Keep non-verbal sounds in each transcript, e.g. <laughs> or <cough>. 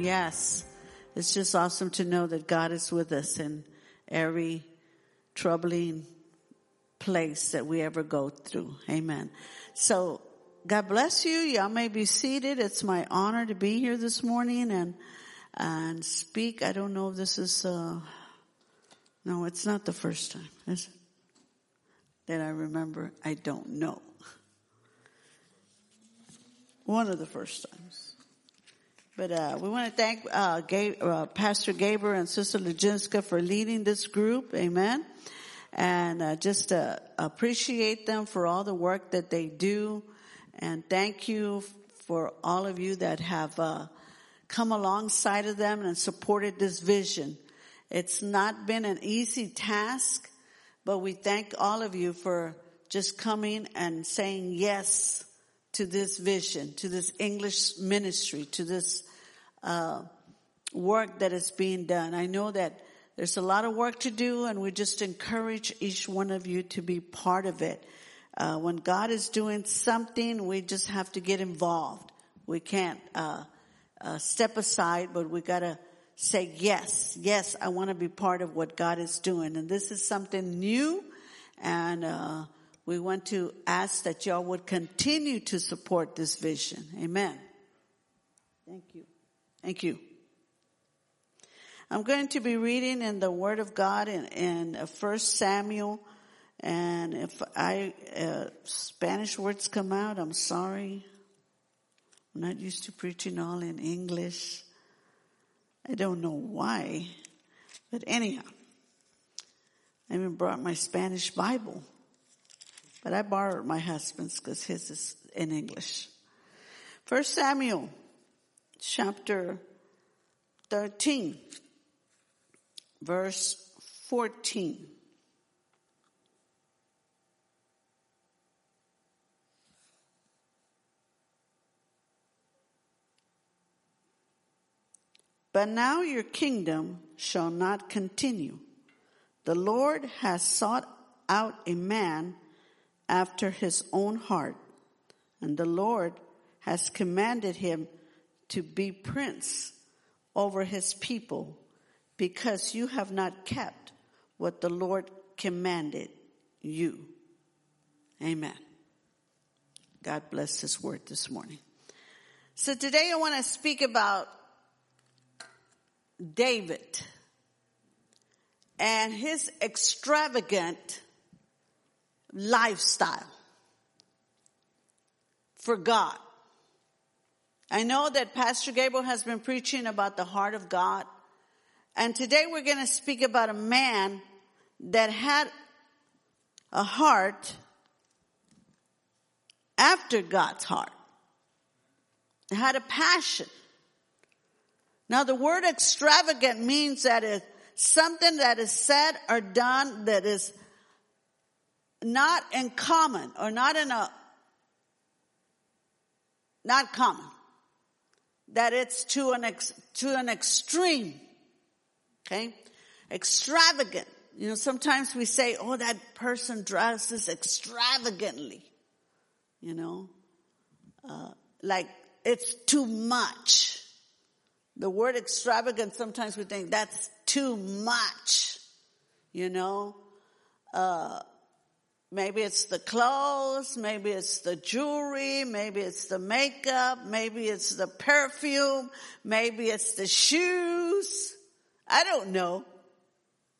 Yes, it's just awesome to know that God is with us in every troubling place that we ever go through. Amen. So God bless you. Y'all may be seated. It's my honor to be here this morning and, and speak. I don't know if this is, uh, no, it's not the first time, is it? That I remember. I don't know. One of the first times. But uh, we want to thank uh, uh, Pastor Gabriel and Sister Legинska for leading this group. Amen. And uh, just appreciate them for all the work that they do. And thank you for all of you that have uh, come alongside of them and supported this vision. It's not been an easy task, but we thank all of you for just coming and saying yes to this vision, to this English ministry, to this uh, work that is being done. I know that there's a lot of work to do, and we just encourage each one of you to be part of it. Uh, when God is doing something, we just have to get involved. We can't uh, uh step aside, but we gotta say yes, yes. I want to be part of what God is doing, and this is something new, and uh, we want to ask that y'all would continue to support this vision. Amen. Thank you. Thank you. I'm going to be reading in the Word of God in, in 1 Samuel. And if I, uh, Spanish words come out, I'm sorry. I'm not used to preaching all in English. I don't know why. But anyhow, I even brought my Spanish Bible. But I borrowed my husband's because his is in English. First Samuel chapter 13 verse 14. But now your kingdom shall not continue. The Lord has sought out a man after his own heart. And the Lord has commanded him to be prince over his people because you have not kept what the Lord commanded you. Amen. God bless his word this morning. So today I want to speak about David and his extravagant lifestyle for God. I know that Pastor Gabriel has been preaching about the heart of God. And today we're going to speak about a man that had a heart after God's heart. had a passion. Now the word extravagant means that it's something that is said or done that is not in common or not in a, not common. That it's to an, ex, to an extreme. Okay? Extravagant. You know, sometimes we say, oh, that person dresses extravagantly. You know? Uh, like it's too much. The word extravagant, sometimes we think that's too much. You know? Uh, Maybe it's the clothes, maybe it's the jewelry, maybe it's the makeup, maybe it's the perfume, maybe it's the shoes. I don't know.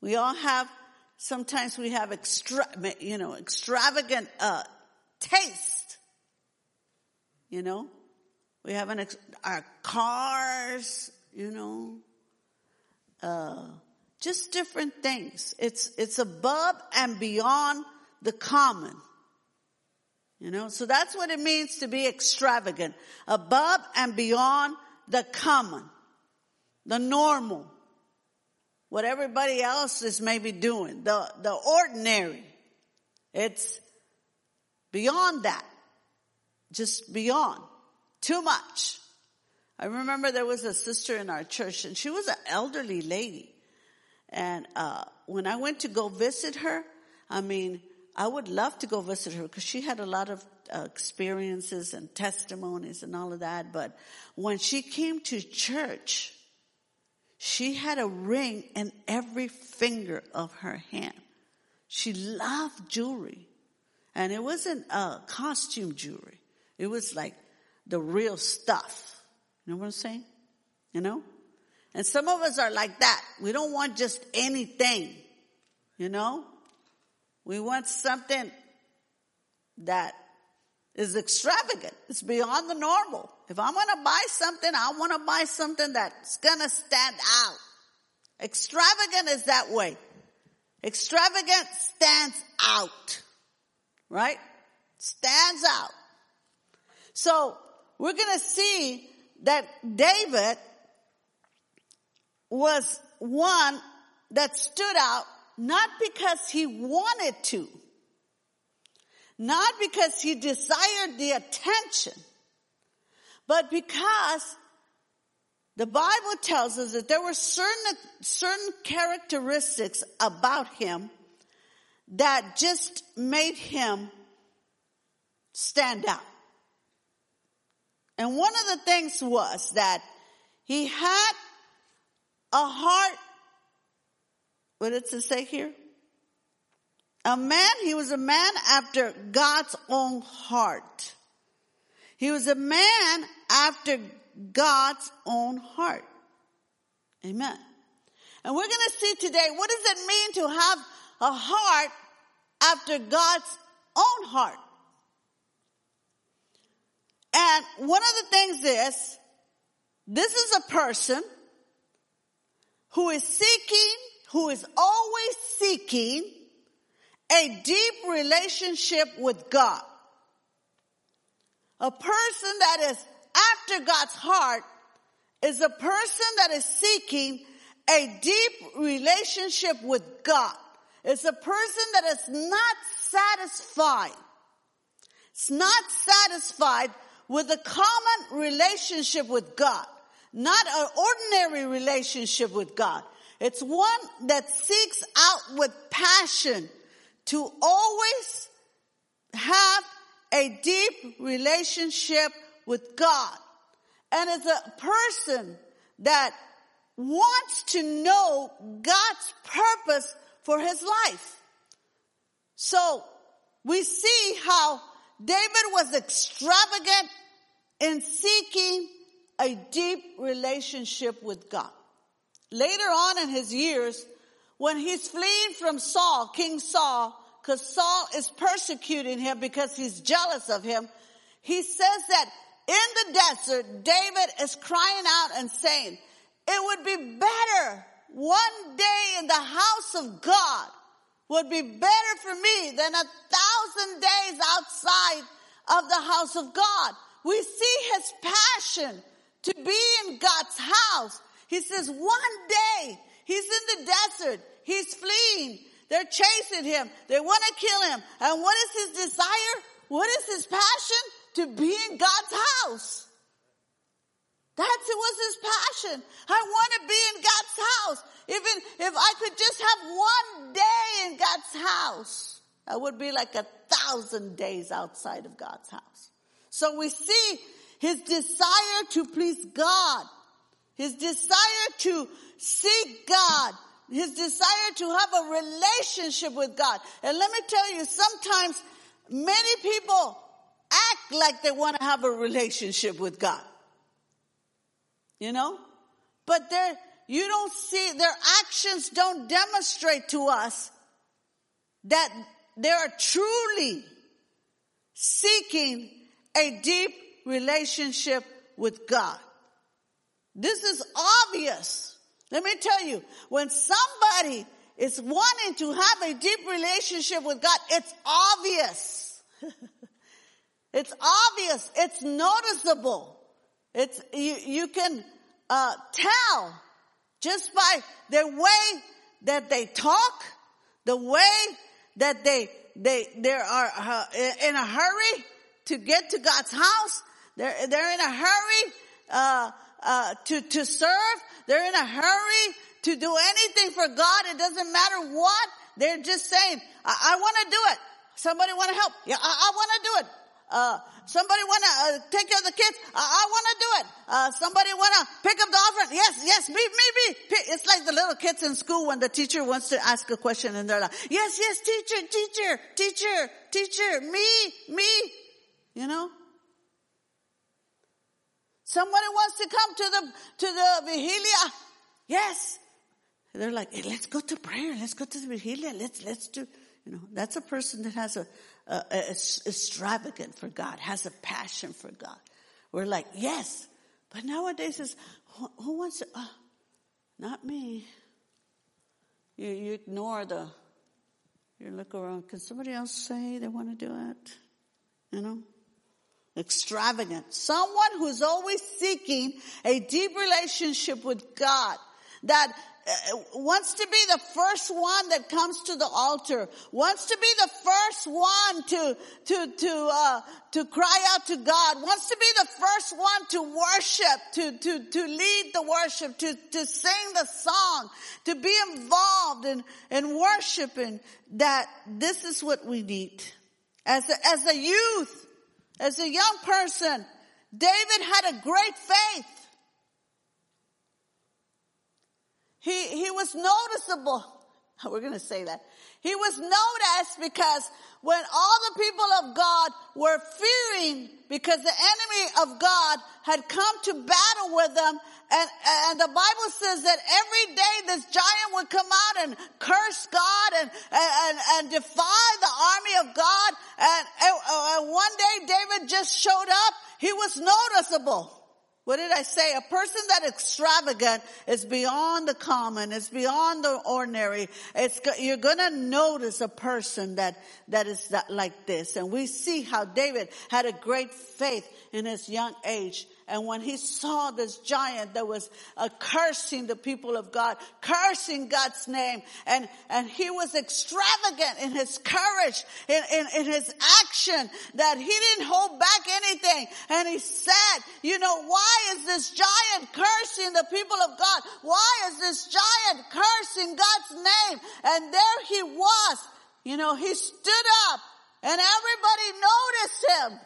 We all have, sometimes we have extra, you know, extravagant, uh, taste. You know? We have an, our cars, you know, uh, just different things. It's, it's above and beyond the common. You know, so that's what it means to be extravagant. Above and beyond the common. The normal. What everybody else is maybe doing. The, the ordinary. It's beyond that. Just beyond. Too much. I remember there was a sister in our church and she was an elderly lady. And, uh, when I went to go visit her, I mean, I would love to go visit her because she had a lot of uh, experiences and testimonies and all of that. But when she came to church, she had a ring in every finger of her hand. She loved jewelry. And it wasn't uh, costume jewelry. It was like the real stuff. You know what I'm saying? You know? And some of us are like that. We don't want just anything. You know? We want something that is extravagant. It's beyond the normal. If I'm going to buy something, I want to buy something that's going to stand out. Extravagant is that way. Extravagant stands out. Right? Stands out. So we're going to see that David was one that stood out not because he wanted to, not because he desired the attention, but because the Bible tells us that there were certain, certain characteristics about him that just made him stand out. And one of the things was that he had a heart, what does it say here? A man, he was a man after God's own heart. He was a man after God's own heart. Amen. And we're going to see today, what does it mean to have a heart after God's own heart? And one of the things is, this is a person who is seeking, who is always seeking a deep relationship with God. A person that is after God's heart is a person that is seeking a deep relationship with God. It's a person that is not satisfied. It's not satisfied with a common relationship with God, not an ordinary relationship with God. It's one that seeks out with passion to always have a deep relationship with God. And it's a person that wants to know God's purpose for his life. So we see how David was extravagant in seeking a deep relationship with God. Later on in his years, when he's fleeing from Saul, King Saul, because Saul is persecuting him because he's jealous of him, he says that in the desert, David is crying out and saying, it would be better one day in the house of God would be better for me than a thousand days outside of the house of God. We see his passion to be in God's house. He says one day he's in the desert. He's fleeing. They're chasing him. They want to kill him. And what is his desire? What is his passion? To be in God's house. That's it was his passion. I want to be in God's house. Even if I could just have one day in God's house, that would be like a thousand days outside of God's house. So we see his desire to please God, his desire to seek God, his desire to have a relationship with God. And let me tell you, sometimes many people act like they want to have a relationship with God. You know? But they're, you don't see, their actions don't demonstrate to us that they are truly seeking a deep relationship with God. This is obvious. Let me tell you, when somebody is wanting to have a deep relationship with God, it's obvious. <laughs> it's obvious. It's noticeable. It's, you, you can, uh, tell just by the way that they talk, the way that they, they, they are uh, in a hurry to get to God's house. They're, they're in a hurry, uh, uh, to, to serve. They're in a hurry to do anything for God. It doesn't matter what. They're just saying, I, I want to do it. Somebody want to help? Yeah, I, I want to do it. uh, somebody wanna uh, take care of the kids? I, I wanna do it. Uh, somebody wanna pick up the offering? Yes, yes, me, me, me. It's like the little kids in school when the teacher wants to ask a question and they're like, yes, yes, teacher, teacher, teacher, teacher, me, me. You know? Somebody wants to come to the, to the vigilia. Yes. They're like, hey, let's go to prayer. Let's go to the vigilia. Let's, let's do, you know, that's a person that has a, a, a, extravagant for God, has a passion for God. We're like, yes. But nowadays is, who, who wants to, uh, not me. You, you ignore the, you look around, can somebody else say they want to do it? You know? Extravagant. Someone who's always seeking a deep relationship with God that uh, wants to be the first one that comes to the altar, wants to be the first one to, to, to, uh, to cry out to God, wants to be the first one to worship, to, to, to lead the worship, to, to sing the song, to be involved in, in worshiping, that this is what we need. As a, as a youth, as a young person, David had a great faith. He, he was noticeable. <laughs> We're going to say that. He was noticed because when all the people of God were fearing because the enemy of God had come to battle with them and, and the Bible says that every day this giant would come out and curse God and, and, and defy the army of God and, and one day David just showed up. He was noticeable. What did I say? A person that extravagant is beyond the common. It's beyond the ordinary. It's, you're gonna notice a person that, that is that like this. And we see how David had a great faith in his young age. And when he saw this giant that was uh, cursing the people of God, cursing God's name, and, and he was extravagant in his courage, in, in, in his action, that he didn't hold back anything. And he said, you know, why is this giant cursing the people of God? Why is this giant cursing God's name? And there he was. You know, he stood up and everybody noticed him.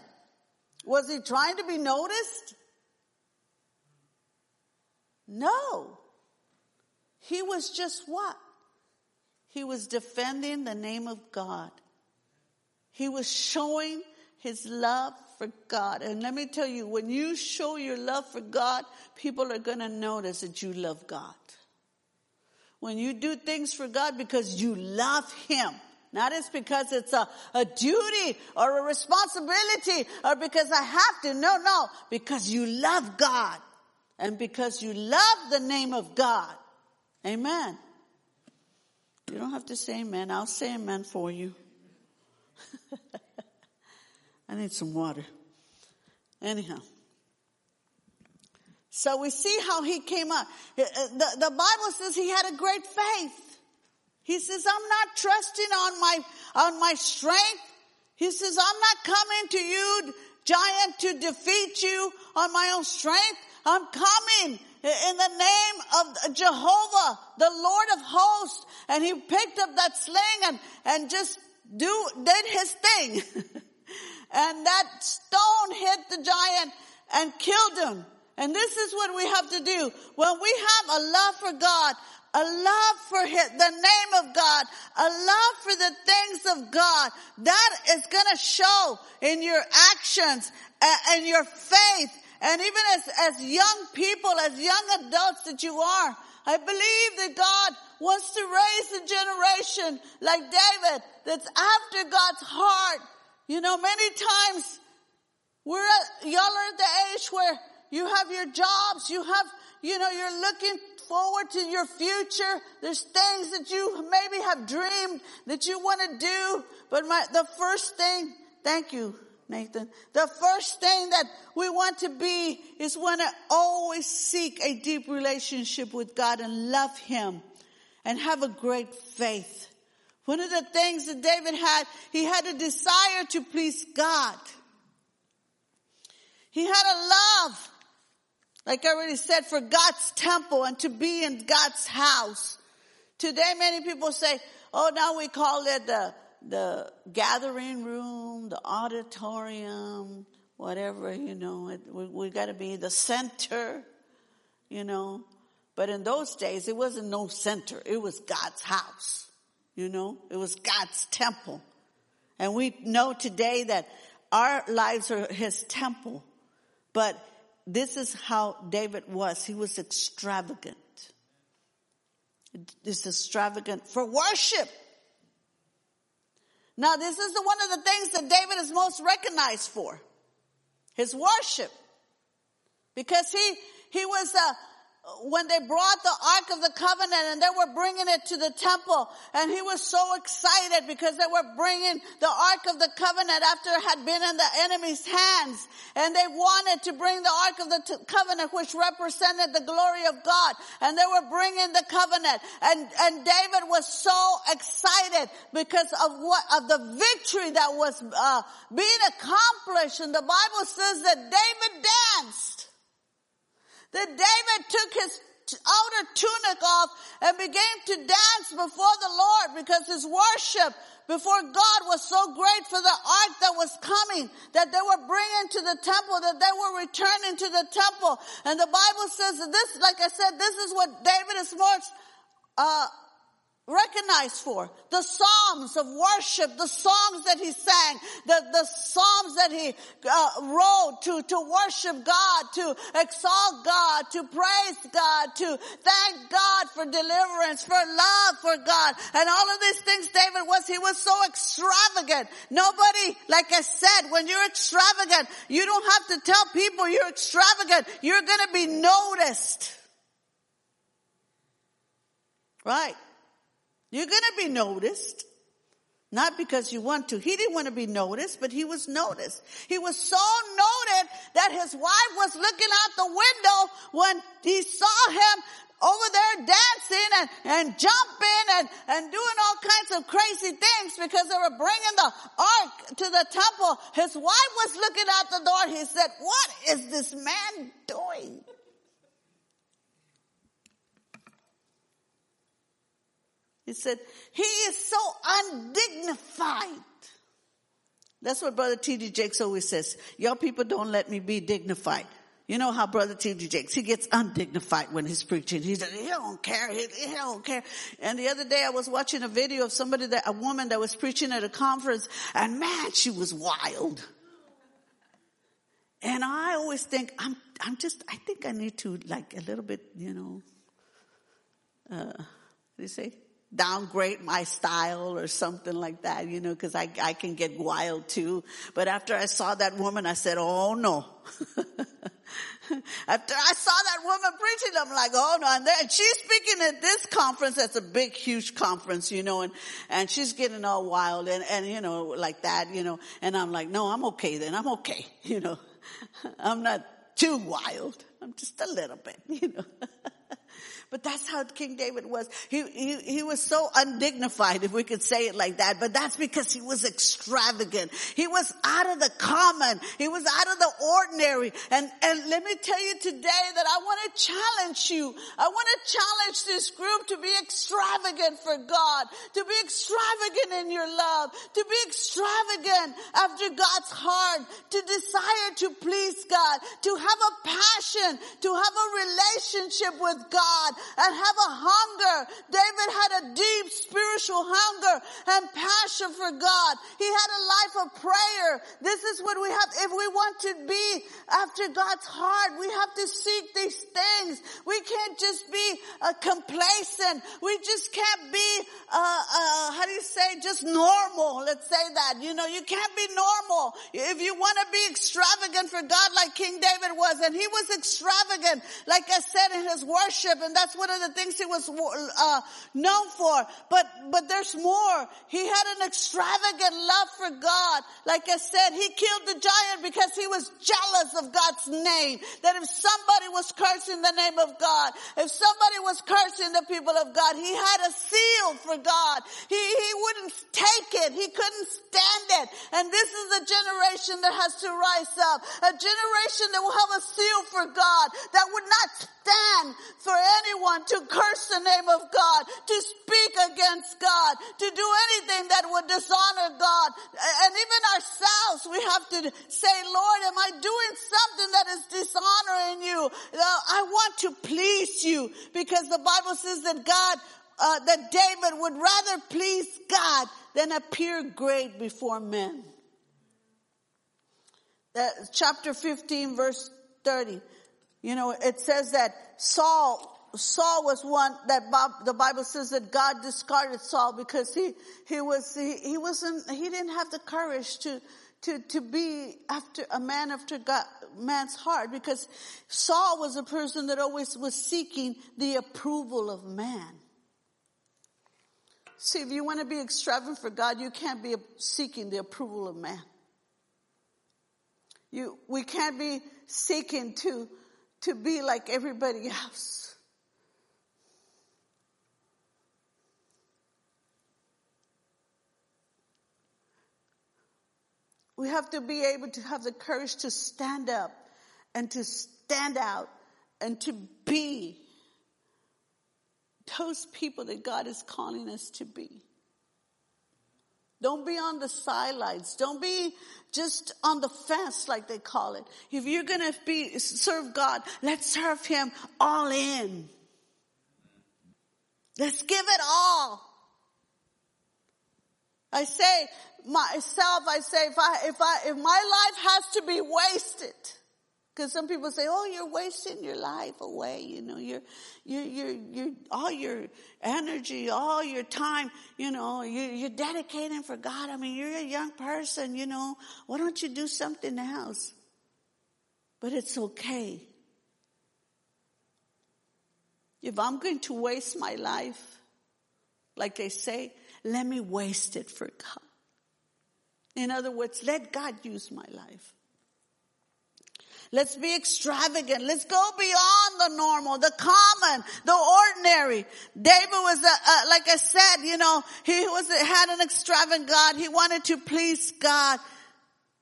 Was he trying to be noticed? No. He was just what? He was defending the name of God. He was showing his love for God. And let me tell you, when you show your love for God, people are going to notice that you love God. When you do things for God because you love Him, not as because it's a, a duty or a responsibility or because I have to. No, no, because you love God and because you love the name of God. Amen. You don't have to say amen. I'll say amen for you. <laughs> I need some water. Anyhow. So we see how he came up. Uh, uh, the, the Bible says he had a great faith. He says, I'm not trusting on my, on my strength. He says, I'm not coming to you, giant, to defeat you on my own strength. I'm coming in the name of Jehovah, the Lord of hosts. And he picked up that sling and, and just do, did his thing. <laughs> and that stone hit the giant and killed him. And this is what we have to do. When we have a love for God, a love for his, the name of God, a love for the things of God, that is gonna show in your actions and your faith and even as, as young people, as young adults that you are, I believe that God wants to raise a generation like David that's after God's heart. You know, many times we're at, y'all are at the age where you have your jobs, you have, you know, you're looking forward to your future. There's things that you maybe have dreamed that you want to do, but my, the first thing, thank you, Nathan. The first thing that we want to be is want to always seek a deep relationship with God and love Him and have a great faith. One of the things that David had, he had a desire to please God. He had a love, like I already said, for God's temple and to be in God's house. Today many people say, oh now we call it the the gathering room, the auditorium, whatever, you know, it, we, we got to be the center, you know. But in those days, it wasn't no center. It was God's house, you know. It was God's temple. And we know today that our lives are his temple. But this is how David was. He was extravagant. This extravagant for worship. Now this is the, one of the things that David is most recognized for. His worship. Because he, he was a, when they brought the Ark of the Covenant and they were bringing it to the temple and he was so excited because they were bringing the Ark of the Covenant after it had been in the enemy's hands. And they wanted to bring the Ark of the t- Covenant which represented the glory of God. And they were bringing the covenant. And, and David was so excited because of what, of the victory that was uh, being accomplished. And the Bible says that David danced that David took his outer tunic off and began to dance before the Lord because his worship before God was so great for the ark that was coming, that they were bringing to the temple, that they were returning to the temple. And the Bible says that this, like I said, this is what David is most, uh, recognized for. The psalms of worship, the songs that he sang, the, the psalms that he uh, wrote to, to worship God, to exalt God, to praise God, to thank God for deliverance, for love for God. And all of these things David was, he was so extravagant. Nobody, like I said, when you're extravagant, you don't have to tell people you're extravagant. You're gonna be noticed. Right. You're going to be noticed. Not because you want to. He didn't want to be noticed, but he was noticed. He was so noted that his wife was looking out the window when he saw him over there dancing and, and jumping and, and doing all kinds of crazy things because they were bringing the ark to the temple. His wife was looking out the door. He said, what is this man doing? He said, he is so undignified. That's what Brother T.D. Jakes always says. Y'all people don't let me be dignified. You know how Brother T.D. Jakes, he gets undignified when he's preaching. He, said, he don't care. He, he don't care. And the other day I was watching a video of somebody that, a woman that was preaching at a conference and man, she was wild. And I always think, I'm, I'm just, I think I need to like a little bit, you know, uh, what do you say? Downgrade my style or something like that, you know, cause I, I can get wild too. But after I saw that woman, I said, oh no. <laughs> after I saw that woman preaching, I'm like, oh no. And, she's speaking at this conference. That's a big, huge conference, you know, and, and she's getting all wild and, and, you know, like that, you know, and I'm like, no, I'm okay then. I'm okay. <laughs> You know, <laughs> I'm not too wild. I'm just a little bit, you know. But that's how King David was. He, he, he was so undignified, if we could say it like that, but that's because he was extravagant. He was out of the common. He was out of the ordinary. And, and let me tell you today that I want to challenge you. I want to challenge this group to be extravagant for God, to be extravagant in your love, to be extravagant after God's heart, to desire to please God, to have a passion, to have a relationship with God, and have a hunger. David had a deep spiritual hunger and passion for God. He had a life of prayer. This is what we have. If we want to be after God's heart, we have to seek these things. We can't just be uh, complacent. We just can't be, uh, you say, just normal. Let's say that. You know, you can't be normal. If you want to be extravagant for God like King David was, and he was extravagant, like I said in his worship, and that's one of the things he was uh, known for. But but there's more. He had an extravagant love for God. Like I said, he killed the giant because he was jealous of God's name. That if somebody was cursing the name of God, if somebody was cursing the people of God, he had a seal for God. He he wouldn't take it. He couldn't stand it. And this is a generation that has to rise up. A generation that will have a seal for God, that would not stand for anyone to curse the name of God, to speak against God, to do anything that would dishonor God. And even ourselves, we have to say, Lord, am I doing something that is dishonoring you? Uh, I want to please you because the Bible says that God, uh, that David would rather please God than appear great before men. That chapter 15 verse 30. You know, it says that Saul, Saul was one that Bob, the Bible says that God discarded Saul because he, he was, he, he wasn't, he didn't have the courage to, to, to be after a man after God, man's heart because Saul was a person that always was seeking the approval of man. See, if you want to be extravagant for God, you can't be seeking the approval of man. You, we can't be seeking to, to be like everybody else. We have to be able to have the courage to stand up and to stand out and to be those people that God is calling us to be. Don't be on the sidelines. Don't be just on the fence like they call it. If you're gonna be, serve God, let's serve Him all in. Let's give it all. I say myself, I say if I, if I, if my life has to be wasted, because some people say, "Oh, you're wasting your life away." You know, you're, you're, you're, you're all your energy, all your time. You know, you're, you're dedicating for God. I mean, you're a young person. You know, why don't you do something else? But it's okay. If I'm going to waste my life, like they say, let me waste it for God. In other words, let God use my life. Let's be extravagant. Let's go beyond the normal, the common, the ordinary. David was, a, a, like I said, you know, he was, had an extravagant God. He wanted to please God.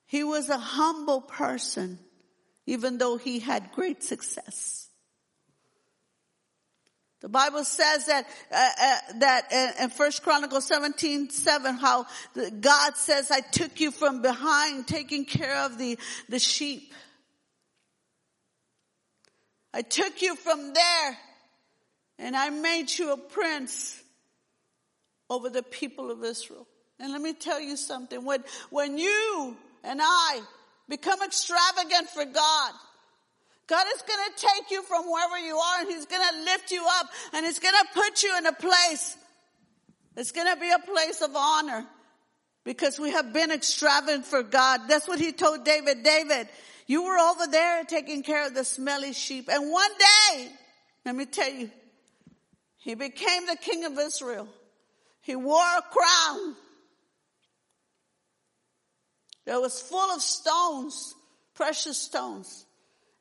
He was a humble person, even though he had great success. The Bible says that uh, uh, that in First Chronicles 17, 7, how God says, "I took you from behind, taking care of the the sheep." I took you from there and I made you a prince over the people of Israel. And let me tell you something. When, when you and I become extravagant for God, God is going to take you from wherever you are and He's going to lift you up and He's going to put you in a place. It's going to be a place of honor because we have been extravagant for God. That's what He told David. David, you were over there taking care of the smelly sheep. And one day, let me tell you, he became the king of Israel. He wore a crown that was full of stones, precious stones.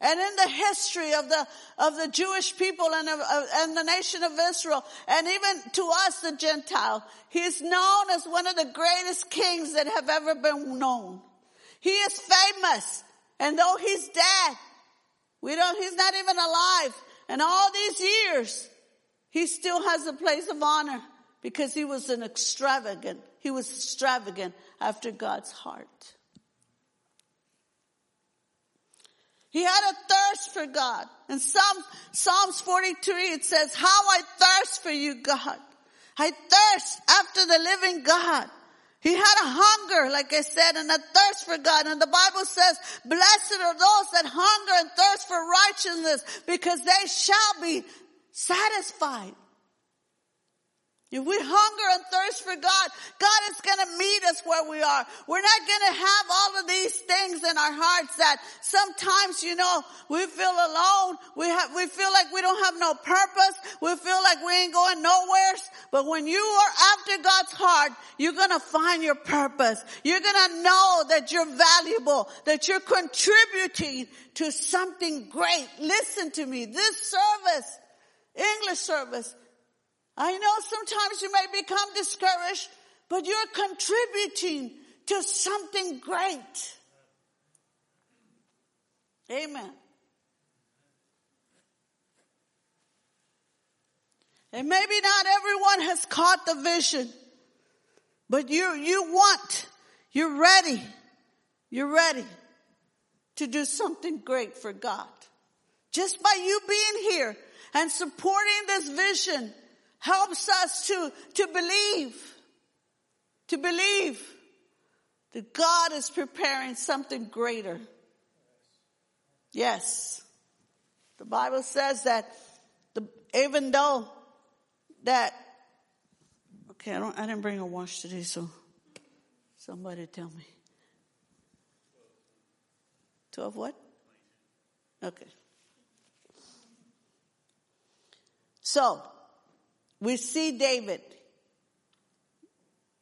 And in the history of the, of the Jewish people and, of, and the nation of Israel, and even to us, the Gentile, he is known as one of the greatest kings that have ever been known. He is famous. And though he's dead, we don't, he's not even alive. And all these years, he still has a place of honor because he was an extravagant, he was extravagant after God's heart. He had a thirst for God. In Psalm, Psalms 43, it says, how I thirst for you, God. I thirst after the living God. He had a hunger, like I said, and a thirst for God. And the Bible says, blessed are those that hunger and thirst for righteousness because they shall be satisfied. If we hunger and thirst for God, God is going to meet us where we are. We're not going to have all of these things in our hearts that sometimes, you know, we feel alone. We have, we feel like we don't have no purpose. We feel like we ain't going nowhere. But when you are after God's heart, you're going to find your purpose. You're going to know that you're valuable, that you're contributing to something great. Listen to me. This service, English service, I know sometimes you may become discouraged, but you're contributing to something great. Amen. And maybe not everyone has caught the vision, but you, you want, you're ready, you're ready to do something great for God. Just by you being here and supporting this vision helps us to, to believe, to believe that God is preparing something greater. Yes. The Bible says that the, even though that, okay, I don't, I didn't bring a wash today, so somebody tell me. 12 what? Okay. So, we see David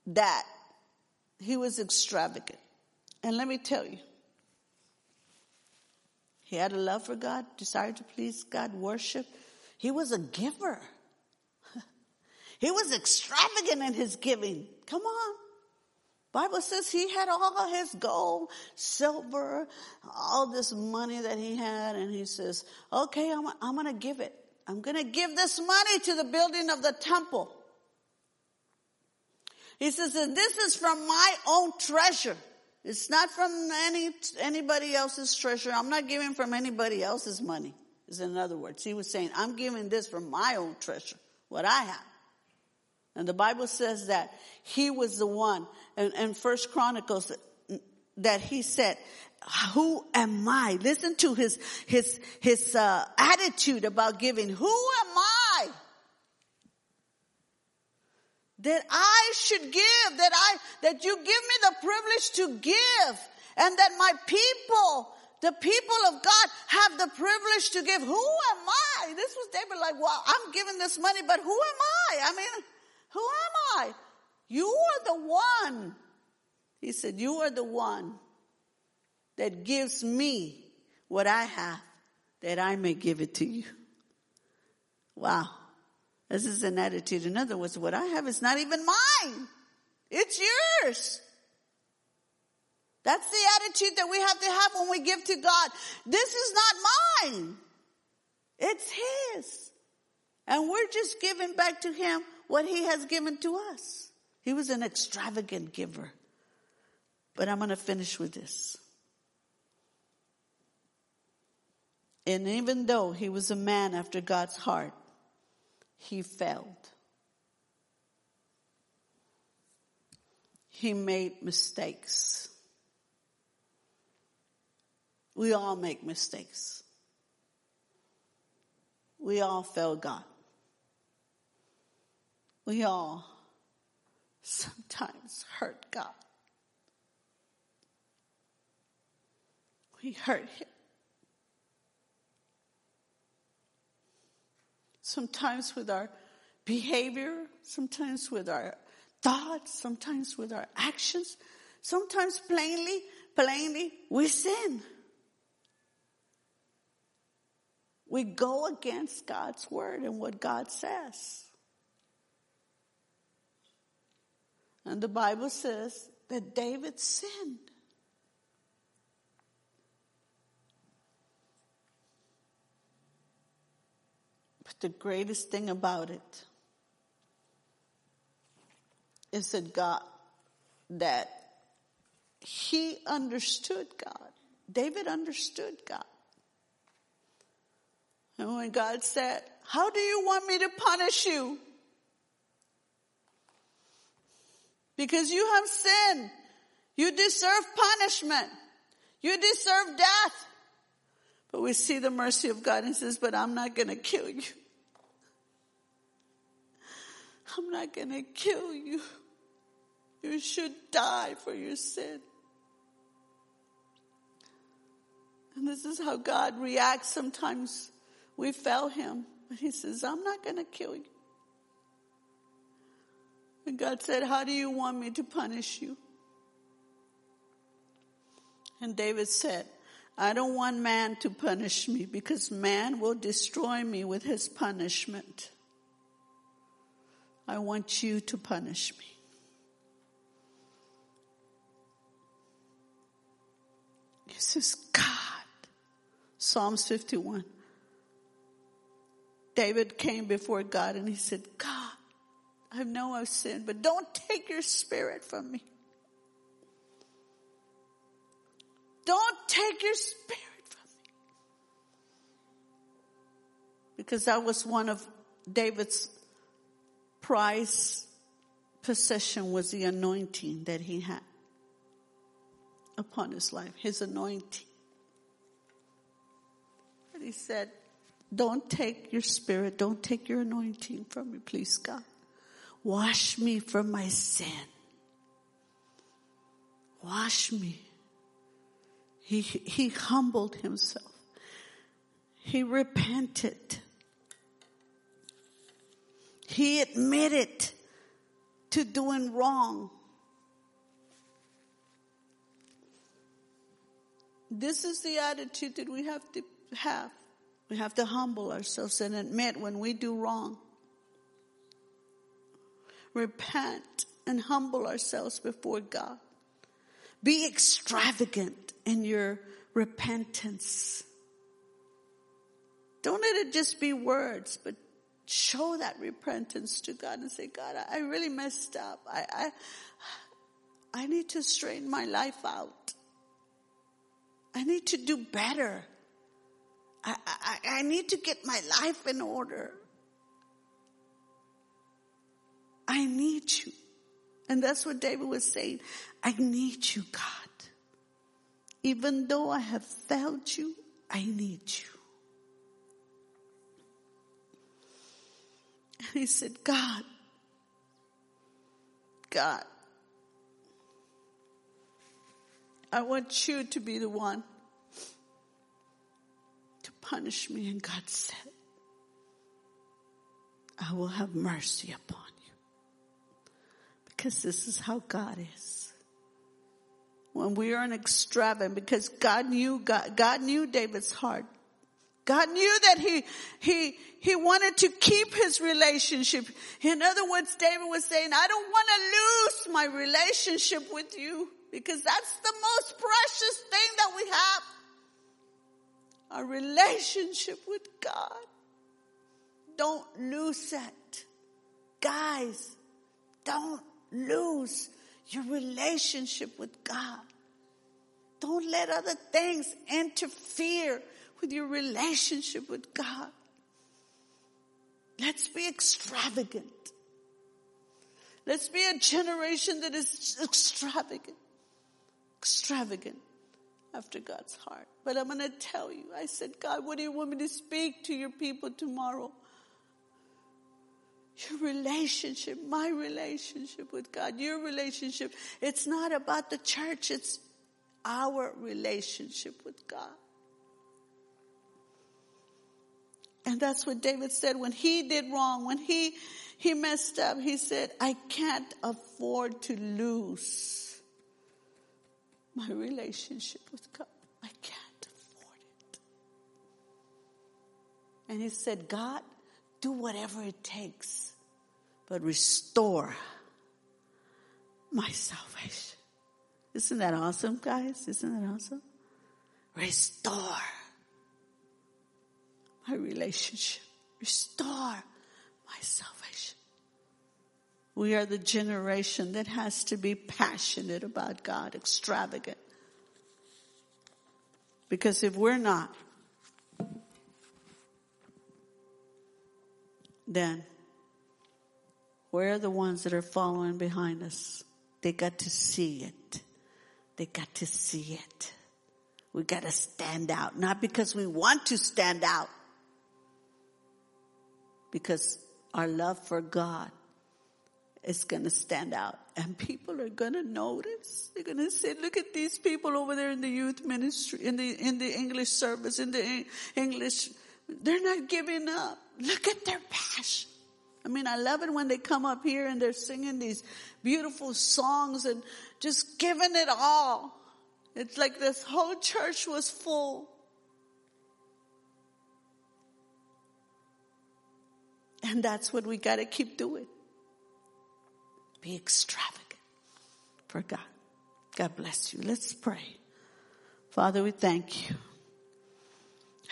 that he was extravagant. And let me tell you, he had a love for God, desired to please God, worship. He was a giver. <laughs> he was extravagant in his giving. Come on. Bible says he had all his gold, silver, all this money that he had, and he says, okay, I'm, I'm gonna give it. I'm gonna give this money to the building of the temple. He says, and this is from my own treasure. It's not from any, anybody else's treasure. I'm not giving from anybody else's money. Is in other words, he was saying, I'm giving this from my own treasure, what I have. And the Bible says that he was the one, and, and First Chronicles, that he said, who am I? Listen to his, his, his, uh, attitude about giving. Who am I? that I should give, that I, that you give me the privilege to give, and that my people, the people of God have the privilege to give. Who am I? This was David like, well, I'm giving this money, but who am I? I mean, who am I? You are the one. He said, you are the one that gives me what I have that I may give it to you. Wow. This is an attitude. In other words, what I have is not even mine. It's yours. That's the attitude that we have to have when we give to God. This is not mine. It's His. And we're just giving back to Him what He has given to us. He was an extravagant giver. But I'm going to finish with this. And even though he was a man after God's heart, he failed. He made mistakes. We all make mistakes. We all fail God. We all sometimes hurt God. We hurt Him. Sometimes with our behavior, sometimes with our thoughts, sometimes with our actions, sometimes plainly, plainly, we sin. We go against God's word and what God says. And the Bible says that David sinned. The greatest thing about it is that God, that he understood God. David understood God. And when God said, how do you want me to punish you? Because you have sinned. You deserve punishment. You deserve death. But we see the mercy of God and says, but I'm not going to kill you. I'm not going to kill you. You should die for your sin. And this is how God reacts sometimes. We fail him, but he says, I'm not going to kill you. And God said, how do you want me to punish you? And David said, I don't want man to punish me because man will destroy me with his punishment. I want you to punish me. This is God. Psalms 51. David came before God and he said, God, I know I've sinned, but don't take your spirit from me. Don't take your spirit from me. Because that was one of David's prize possession was the anointing that he had upon his life, his anointing. And he said, don't take your spirit, don't take your anointing from me, please God. Wash me from my sin. Wash me. He, he humbled himself. He repented. He admitted to doing wrong. This is the attitude that we have to have. We have to humble ourselves and admit when we do wrong. Repent and humble ourselves before God. Be extravagant in your repentance. Don't let it just be words, but show that repentance to God and say, God, I really messed up. I, I, I need to straighten my life out. I need to do better. I, I, I need to get my life in order. I need you. And that's what David was saying. I need you, God. Even though I have failed you, I need you. And he said, God, God, I want you to be the one to punish me. And God said, I will have mercy upon you. Because this is how God is. When we are an extravagant, because God knew, God, God knew David's heart. God knew that he, he, he wanted to keep his relationship. In other words, David was saying, I don't want to lose my relationship with you because that's the most precious thing that we have. Our relationship with God. Don't lose it. Guys, don't lose your relationship with God. Don't let other things interfere with your relationship with God. Let's be extravagant. Let's be a generation that is extravagant. Extravagant after God's heart. But I'm going to tell you, I said, God, what do you want me to speak to your people tomorrow? Your relationship, my relationship with God, your relationship. It's not about the church, it's our relationship with God. And that's what David said when he did wrong, when he, he messed up, he said, I can't afford to lose my relationship with God. I can't afford it. And he said, God, do whatever it takes, but restore my salvation. Isn't that awesome, guys? Isn't that awesome? Restore my relationship. Restore my salvation. We are the generation that has to be passionate about God, extravagant. Because if we're not, then where are the ones that are following behind us? They got to see it. They got to see it. We got to stand out, not because we want to stand out, because our love for God is going to stand out and people are going to notice. They're going to say, look at these people over there in the youth ministry, in the, in the English service, in the English. They're not giving up. Look at their passion. I mean, I love it when they come up here and they're singing these beautiful songs and just giving it all. It's like this whole church was full. And that's what we got to keep doing. Be extravagant for God. God bless you. Let's pray. Father, we thank you.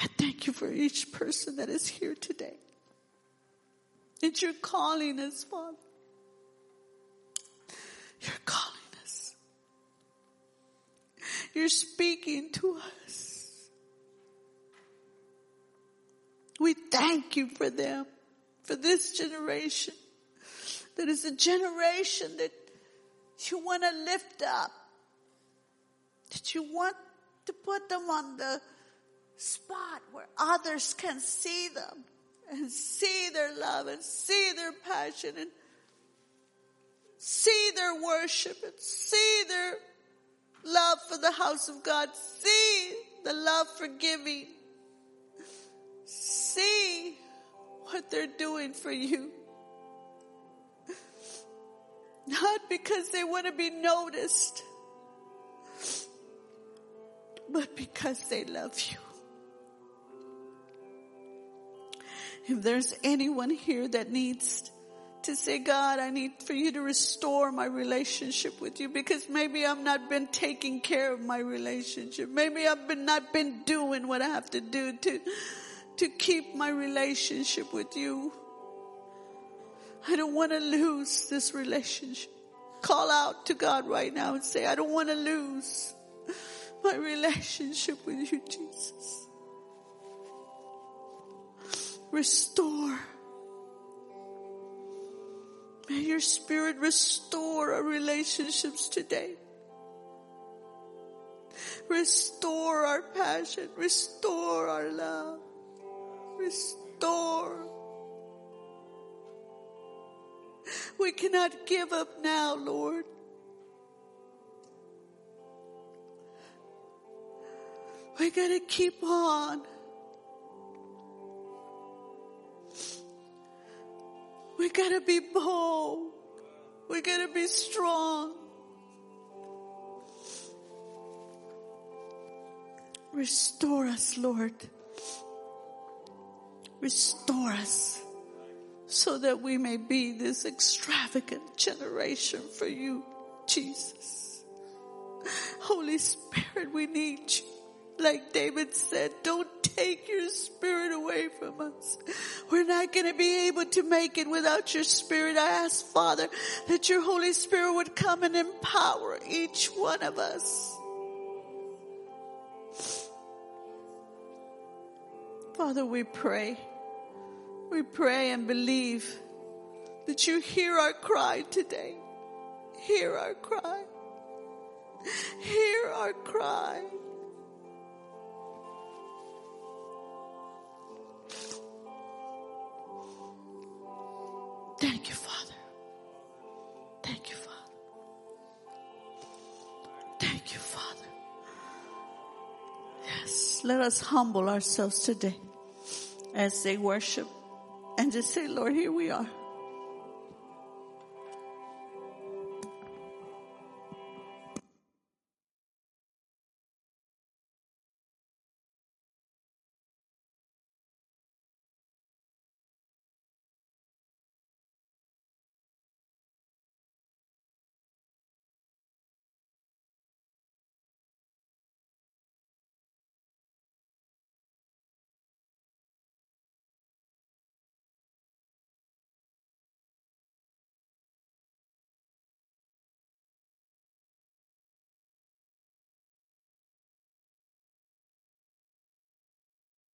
I thank you for each person that is here today. That you're calling us, Father. You're calling us. You're speaking to us. We thank you for them, for this generation. That is a generation that you want to lift up. That you want to put them on the spot where others can see them and see their love and see their passion and see their worship and see their love for the house of God, see the love for giving, see what they're doing for you. Not because they want to be noticed, but because they love you. If there's anyone here that needs to say, God, I need for you to restore my relationship with you because maybe I've not been taking care of my relationship. Maybe I've been not been doing what I have to do to, to keep my relationship with you. I don't want to lose this relationship. Call out to God right now and say, I don't want to lose my relationship with you, Jesus. Restore. May your spirit restore our relationships today. Restore our passion. Restore our love. Restore. We cannot give up now, Lord. We gotta keep on. We gotta be bold. We gotta be strong. Restore us, Lord. Restore us so that we may be this extravagant generation for you, Jesus. Holy Spirit, we need you like David said, don't take your spirit away from us. We're not going to be able to make it without your spirit. I ask Father that your Holy Spirit would come and empower each one of us. Father, we pray. We pray and believe that you hear our cry today. Hear our cry. Hear our cry. Thank you, Father. Thank you, Father. Thank you, Father. Yes, let us humble ourselves today as they worship and just say, Lord, here we are.